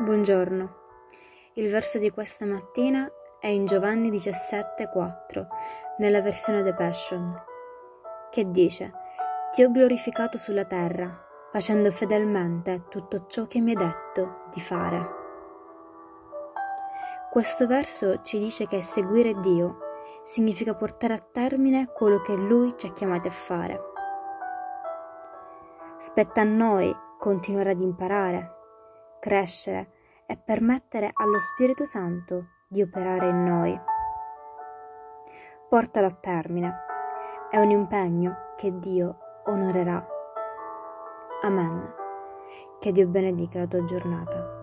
Buongiorno. Il verso di questa mattina è in Giovanni 17,4, nella versione The Passion, che dice: Ti ho glorificato sulla terra, facendo fedelmente tutto ciò che mi hai detto di fare. Questo verso ci dice che seguire Dio significa portare a termine quello che Lui ci ha chiamati a fare. Spetta a noi continuare ad imparare crescere e permettere allo Spirito Santo di operare in noi. Portalo a termine. È un impegno che Dio onorerà. Amen. Che Dio benedica la tua giornata.